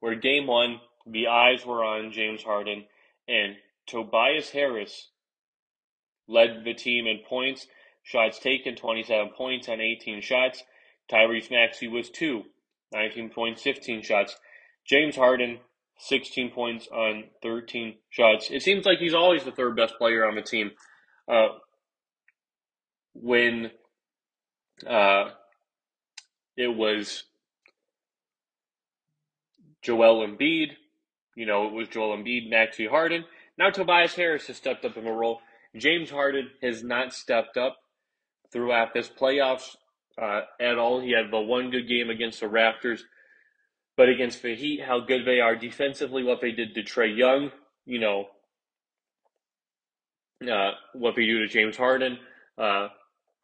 where game one, the eyes were on James Harden, and Tobias Harris led the team in points, shots taken, 27 points on 18 shots. Tyrese Maxey was two, 19 points, 15 shots. James Harden, 16 points on 13 shots. It seems like he's always the third best player on the team. Uh, when uh, it was Joel Embiid, you know, it was Joel Embiid, Maxey Harden. Now Tobias Harris has stepped up in the role. James Harden has not stepped up throughout this playoffs uh, at all. He had the one good game against the Raptors, but against the Heat, how good they are defensively, what they did to Trae Young, you know, uh, what they do to James Harden. Uh,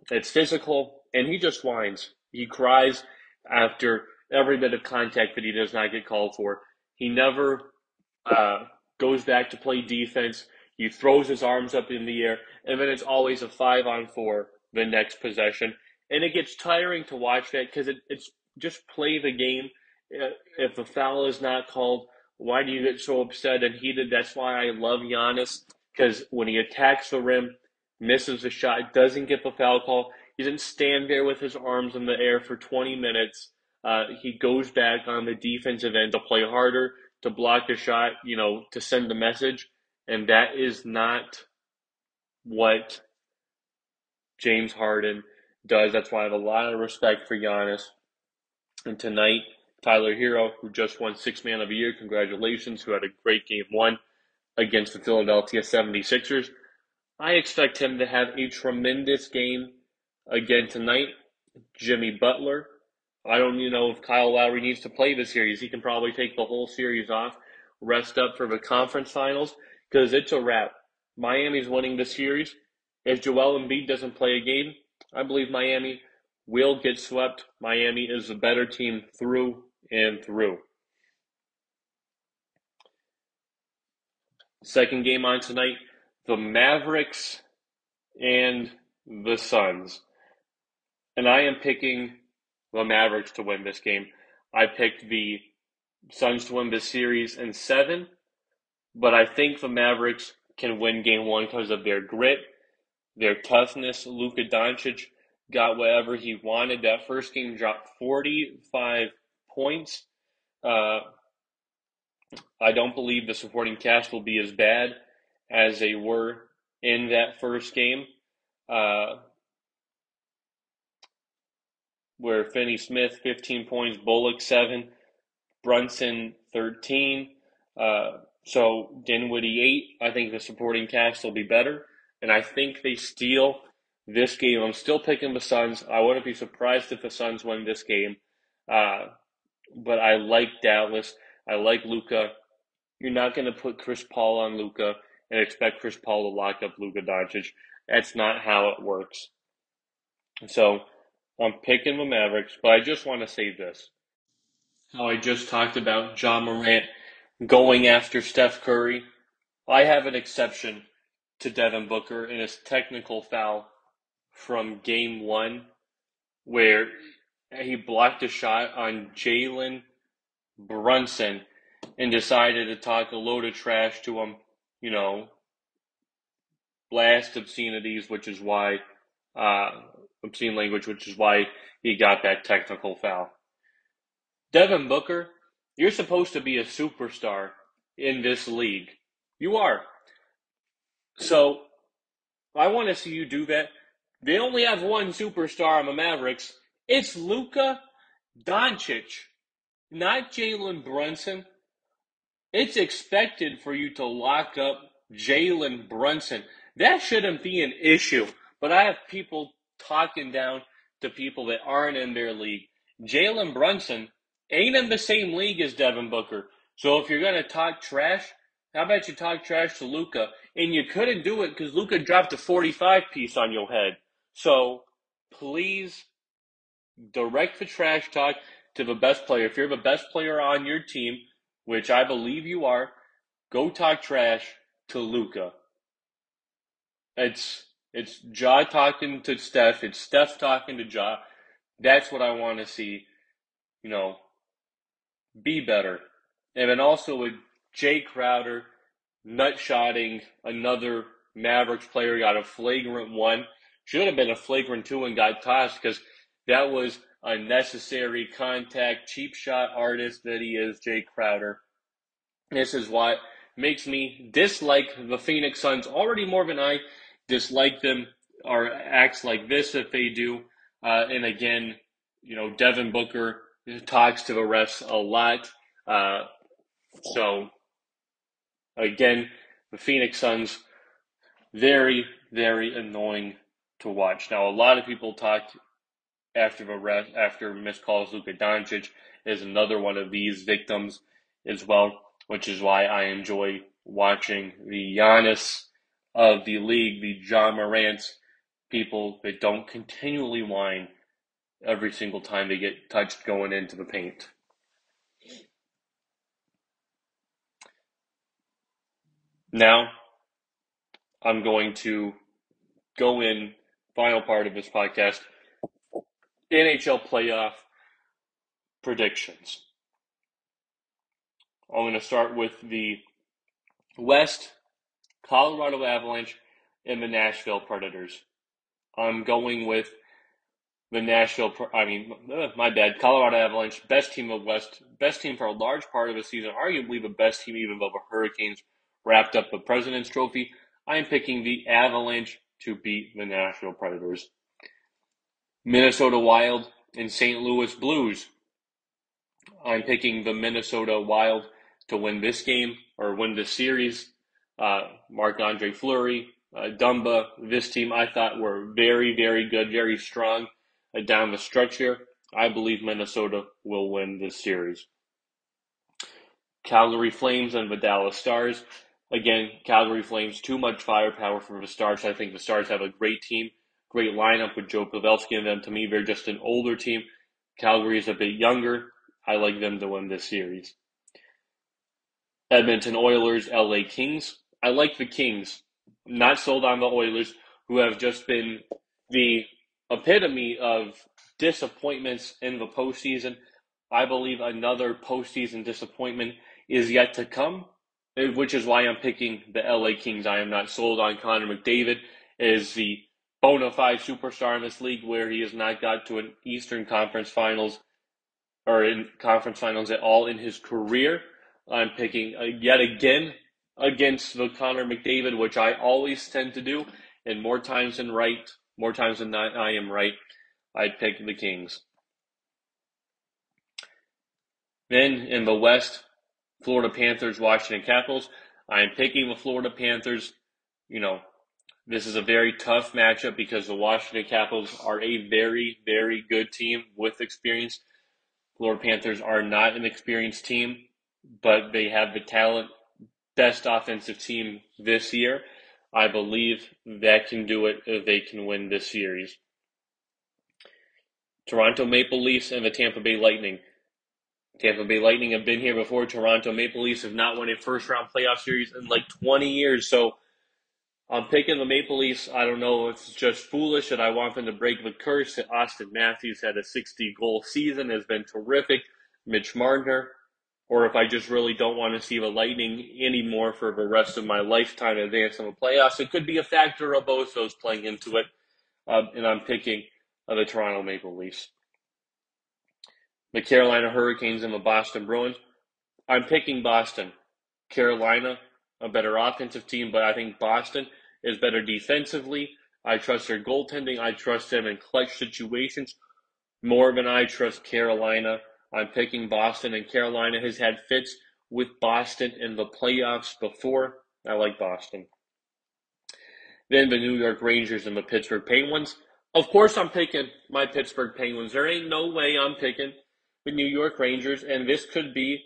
it's physical, and he just whines. He cries after every bit of contact that he does not get called for. He never uh, goes back to play defense. He throws his arms up in the air, and then it's always a five on four the next possession and it gets tiring to watch that because it, it's just play the game. If a foul is not called, why do you get so upset and heated? That's why I love Giannis because when he attacks the rim, misses the shot, doesn't get the foul call, he doesn't stand there with his arms in the air for 20 minutes. Uh, he goes back on the defensive end to play harder, to block a shot, you know, to send a message. And that is not what James Harden does. That's why I have a lot of respect for Giannis. And tonight, Tyler Herro, who just won Six Man of the Year, congratulations, who had a great game one against the Philadelphia 76ers. I expect him to have a tremendous game again tonight. Jimmy Butler. I don't know if Kyle Lowry needs to play this series. He can probably take the whole series off, rest up for the conference finals, because it's a wrap. Miami's winning the series. If Joel Embiid doesn't play a game, I believe Miami will get swept. Miami is a better team through and through. Second game on tonight, the Mavericks and the Suns. And I am picking the Mavericks to win this game. I picked the Suns to win this series in seven, but I think the Mavericks can win game one because of their grit their toughness. Luka Doncic got whatever he wanted. That first game dropped 45 points. Uh, I don't believe the supporting cast will be as bad as they were in that first game, uh, where Finney Smith 15 points, Bullock 7, Brunson 13, uh, So Dinwiddie eight. I think the supporting cast will be better, and I think they steal this game. I'm still picking the Suns. I wouldn't be surprised if the Suns win this game. Uh, but I like Dallas. I like Luka. You're not going to put Chris Paul on Luka and expect Chris Paul to lock up Luka Doncic. That's not how it works. So I'm picking the Mavericks, but I just want to say this. How I just talked about Ja Morant going after Steph Curry. I have an exception to Devin Booker in his technical foul from game one where he blocked a shot on Jalen Brunson and decided to talk a load of trash to him, you know, blast obscenities, which is why, uh, obscene language, which is why he got that technical foul. Devin Booker, you're supposed to be a superstar in this league. You are. So I want to see you do that. They only have one superstar on the Mavericks. It's Luka Doncic, not Jalen Brunson. It's expected for you to lock up Jalen Brunson. That shouldn't be an issue. But I have people talking down to people that aren't in their league. Jalen Brunson ain't in the same league as Devin Booker. So if you're going to talk trash, how about you talk trash to Luka? And you couldn't do it because Luka dropped a 45 piece on your head. So please direct the trash talk to the best player. If you're the best player on your team, which I believe you are, go talk trash to Luka. It's it's Ja talking to Steph. It's Steph talking to Ja. That's what I want to see. You know, be better. And then also with Jae Crowder nutshotting another Mavericks player, got a flagrant one. Should have been a flagrant two and got tossed because that was a necessary contact, cheap shot artist that he is, Jae Crowder. This is what makes me dislike the Phoenix Suns already more than I dislike them or acts like this if they do. Uh, and again, you know, Devin Booker talks to the refs a lot. Uh, so, again, the Phoenix Suns, very, very annoying to watch. Now, a lot of people talked after the ref, after missed calls. Luka Doncic is another one of these victims as well, which is why I enjoy watching the Giannis of the league, the Ja Morant people that don't continually whine every single time they get touched going into the paint. Now, I'm going to go in final part of this podcast NHL playoff predictions. I'm going to start with the West, Colorado Avalanche, and the Nashville Predators. I'm going with the Nashville, I mean, uh, my bad, Colorado Avalanche, best team of West, best team for a large part of the season, arguably the best team even though the Hurricanes wrapped up the President's Trophy. I am picking the Avalanche to beat the Nashville Predators. Minnesota Wild and St. Louis Blues. I'm picking the Minnesota Wild to win this game or win this series. Uh, Marc Andre Fleury, uh, Dumba, this team I thought were very, very good, very strong uh, down the stretch here. I believe Minnesota will win this series. Calgary Flames and the Dallas Stars. Again, Calgary Flames, too much firepower for the Stars. I think the Stars have a great team, great lineup with Joe Pavelski and them. To me, they're just an older team. Calgary is a bit younger. I like them to win this series. Edmonton Oilers, LA Kings. I like the Kings. Not sold on the Oilers, who have just been the epitome of disappointments in the postseason. I believe another postseason disappointment is yet to come eh, which is why I'm picking the LA Kings. I am not sold on Connor McDavid as the bona fide superstar in this league where he has not got to an Eastern Conference Finals or in conference finals at all in his career. I'm picking uh, yet again against the Connor McDavid, which I always tend to do, and more times than right, more times than not, I am right. I'd pick the Kings. Then in the West, Florida Panthers, Washington Capitals. I am picking the Florida Panthers. You know, this is a very tough matchup because the Washington Capitals are a very, very good team with experience. Florida Panthers are not an experienced team, but they have the talent, best offensive team this year. I believe that can do it they can win this series. Toronto Maple Leafs and the Tampa Bay Lightning. Tampa Bay Lightning have been here before. Toronto Maple Leafs have not won a first round playoff series in like 20 years. So I'm picking the Maple Leafs. I don't know if it's just foolish that I want them to break the curse. That Auston Matthews had a 60 goal season, has been terrific. Mitch Marner, or if I just really don't want to see the Lightning anymore for the rest of my lifetime advance in the playoffs. It could be a factor of both those playing into it. Um, and I'm picking uh, the Toronto Maple Leafs. The Carolina Hurricanes and the Boston Bruins. I'm picking Boston. Carolina, a better offensive team, but I think Boston is better defensively. I trust their goaltending. I trust them in clutch situations more than I trust Carolina. I'm picking Boston, and Carolina has had fits with Boston in the playoffs before. I like Boston. Then the New York Rangers and the Pittsburgh Penguins. Of course, I'm picking my Pittsburgh Penguins. There ain't no way I'm picking the New York Rangers, and this could be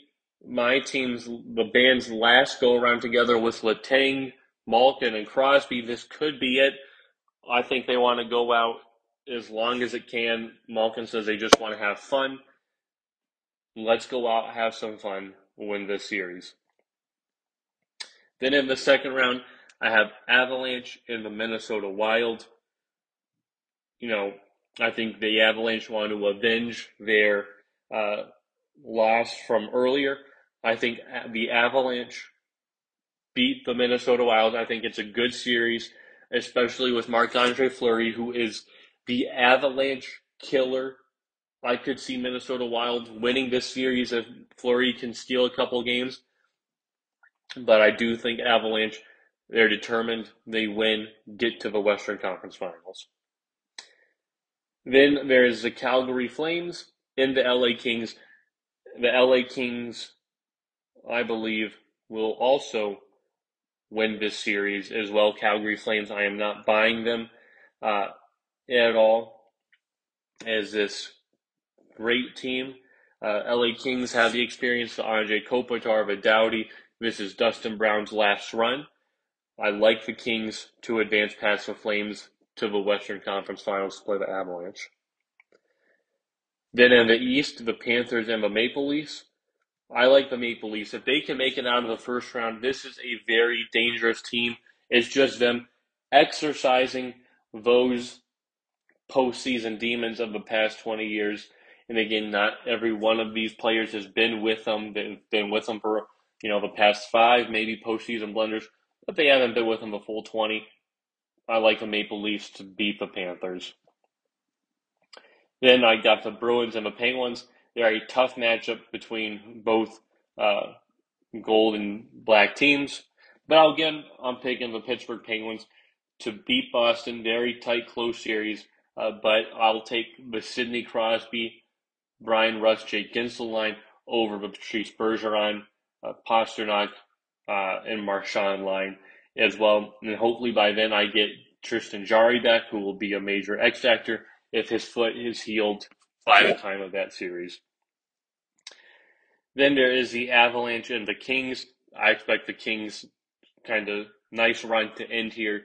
my team's, the band's last go around together with Letang, Malkin, and Crosby. This could be it. I think they want to go out as long as it can. Malkin says they just want to have fun. Let's go out, have some fun, win this series. Then in the second round, I have Avalanche in the Minnesota Wild. You know, I think the Avalanche want to avenge their uh, loss from earlier. I think the Avalanche beat the Minnesota Wild. I think it's a good series, especially with Marc Andre Fleury, who is the Avalanche killer I could see Minnesota Wild winning this series if Fleury can steal a couple games. But I do think Avalanche, they're determined, they win, get to the Western Conference Finals. Then there's the Calgary Flames and the LA Kings. The LA Kings, I believe, will also win this series as well. Calgary Flames, I am not buying them uh, at all as this great team. Uh, LA Kings have the experience. The Andre Kopitar, Vidauti. This is Dustin Brown's last run. I like the Kings to advance past the Flames to the Western Conference Finals to play the Avalanche. Then in the East, the Panthers and the Maple Leafs. I like the Maple Leafs. If they can make it out of the first round, this is a very dangerous team. It's just them exercising those postseason demons of the past 20 years and again, not every one of these players has been with them. They've been with them for you know the past five, maybe postseason blunders, but they haven't been with them the full twenty. I like the Maple Leafs to beat the Panthers. Then I got the Bruins and the Penguins. They're a tough matchup between both uh, gold and black teams. But again, I'm picking the Pittsburgh Penguins to beat Boston. Very tight, close series. Uh, but I'll take the Sidney Crosby Bryan Rust, Jake Guentzel line over the Patrice Bergeron, uh, Pastrnak, uh, and Marchand line as well. And hopefully by then I get Tristan Jarry back, who will be a major X factor if his foot is healed by the time of that series. Then there is the Avalanche and the Kings. I expect the Kings kind of nice run to end here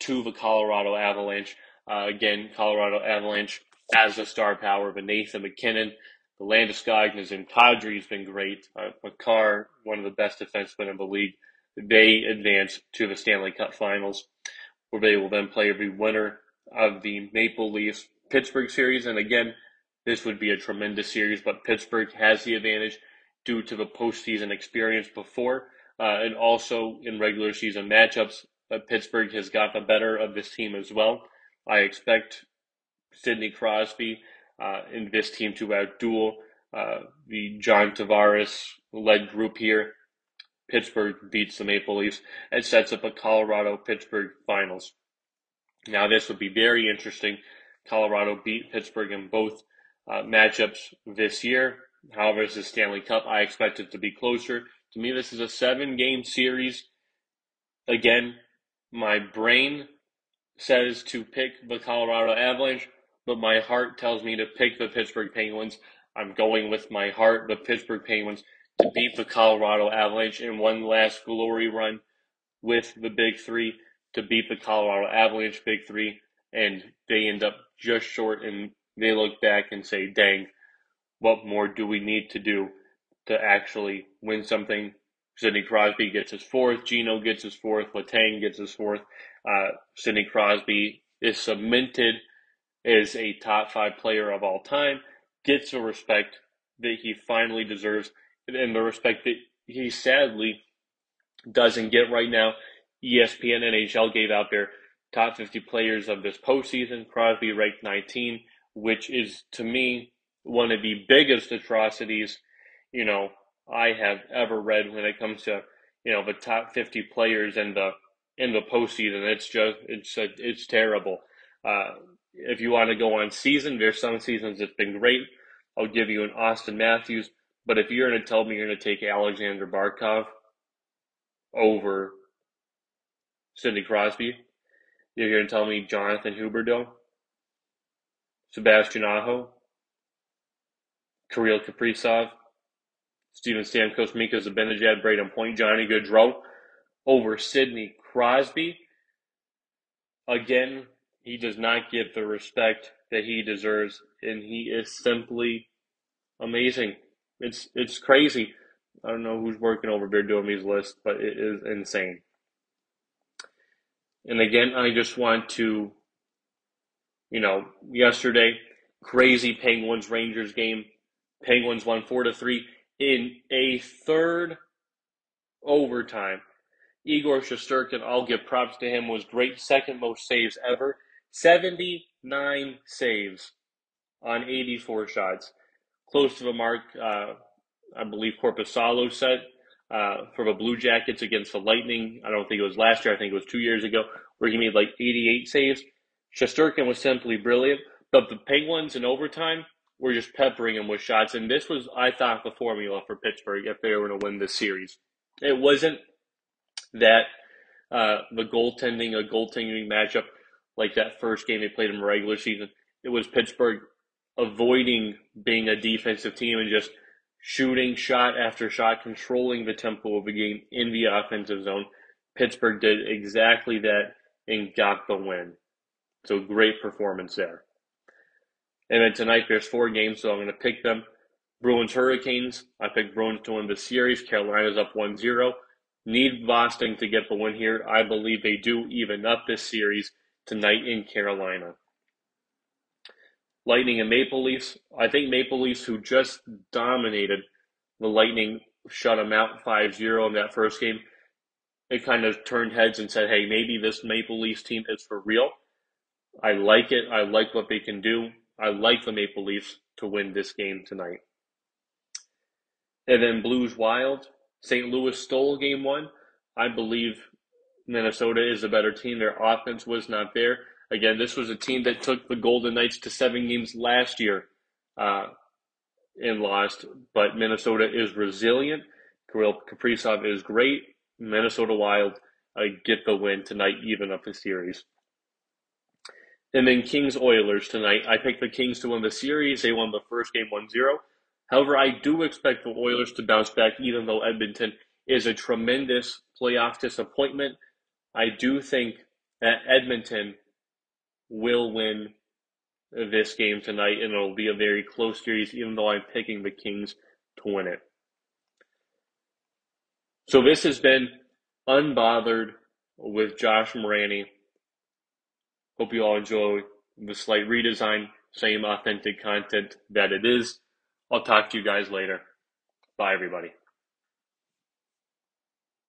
to the Colorado Avalanche. Uh, again, Colorado Avalanche as the star power, but Nathan MacKinnon, the Landeskog, and Kadri has been great. Uh, Makar, one of the best defensemen in the league. They advance to the Stanley Cup Finals, where they will then play every winner of the Maple Leafs Pittsburgh series. And again, this would be a tremendous series, but Pittsburgh has the advantage due to the postseason experience before, uh, and also in regular season matchups. Uh, Pittsburgh has got the better of this team as well. I expect Sidney Crosby uh, in this team to outduel uh, the John Tavares led group here. Pittsburgh beats the Maple Leafs and sets up a Colorado Pittsburgh finals. Now, this would be very interesting. Colorado beat Pittsburgh in both uh, matchups this year. However, this is Stanley Cup. I expect it to be closer. To me, this is a seven game series. Again, my brain says to pick the Colorado Avalanche, but my heart tells me to pick the Pittsburgh Penguins. I'm going with my heart, the Pittsburgh Penguins, to beat the Colorado Avalanche in one last glory run with the Big Three to beat the Colorado Avalanche Big Three, and they end up just short, and they look back and say, dang, what more do we need to do to actually win something? Sidney Crosby gets his fourth, Gino gets his fourth, Letang gets his fourth. Uh, Sidney Crosby is cemented as a top five player of all time, gets the respect that he finally deserves, and the respect that he sadly doesn't get right now. ESPN NHL gave out their top 50 players of this postseason. Crosby ranked 19, which is to me one of the biggest atrocities, you know, I have ever read when it comes to, you know, the top 50 players in the in the postseason. It's just it's it's terrible. Uh, if you want to go on season, there's some seasons it's been great. I'll give you an Auston Matthews, but if you're going to tell me you're going to take Alexander Barkov over Sidney Crosby, you're going to tell me Jonathan Huberdeau, Sebastian Aho, Kirill Kaprizov, Steven Stamkos, Mika Zibanejad, Brayden Point, Johnny Gaudreau over Sidney Crosby. Again, he does not get the respect that he deserves, and he is simply amazing. It's it's crazy. I don't know who's working over there doing these lists, but it is insane. And again, I just want to, you know, yesterday, crazy Penguins Rangers game. Penguins won four to three in a third overtime. Igor Shesterkin, I'll give props to him, was great, second most saves ever. 79 saves on 84 shots. Close to the mark, uh, I believe Korpisalo set uh, for the Blue Jackets against the Lightning. I don't think it was last year, I think it was two years ago, where he made like 88 saves. Shesterkin was simply brilliant, but the Penguins in overtime were just peppering him with shots. And this was, I thought, the formula for Pittsburgh if they were going to win this series. It wasn't that uh, the goaltending, a goaltending matchup like that first game they played in the regular season. It was Pittsburgh avoiding being a defensive team and just shooting shot after shot, controlling the tempo of the game in the offensive zone. Pittsburgh did exactly that and got the win. So great performance there. And then tonight there's four games, so I'm going to pick them. Bruins Hurricanes. I picked Bruins to win the series. Carolina's up 1 0. Need Boston to get the win here. I believe they do even up this series tonight in Carolina. Lightning and Maple Leafs. I think Maple Leafs, who just dominated the Lightning, shut them out 5 0 in that first game. It kind of turned heads and said, hey, maybe this Maple Leafs team is for real. I like it. I like what they can do. I like the Maple Leafs to win this game tonight. And then Blues Wild. St. Louis stole game one. I believe Minnesota is a better team. Their offense was not there. Again, this was a team that took the Golden Knights to seven games last year uh, and lost, but Minnesota is resilient. Kirill Kaprizov is great. Minnesota Wild uh, get the win tonight, even up the series. And then Kings Oilers tonight. I picked the Kings to win the series. They won the first game 1 0. However, I do expect the Oilers to bounce back, even though Edmonton is a tremendous playoff disappointment. I do think that Edmonton will win this game tonight, and it'll be a very close series, even though I'm picking the Kings to win it. So this has been Unbothered with Josh Morani. Hope you all enjoy the slight redesign, same authentic content that it is. I'll talk to you guys later. Bye, everybody.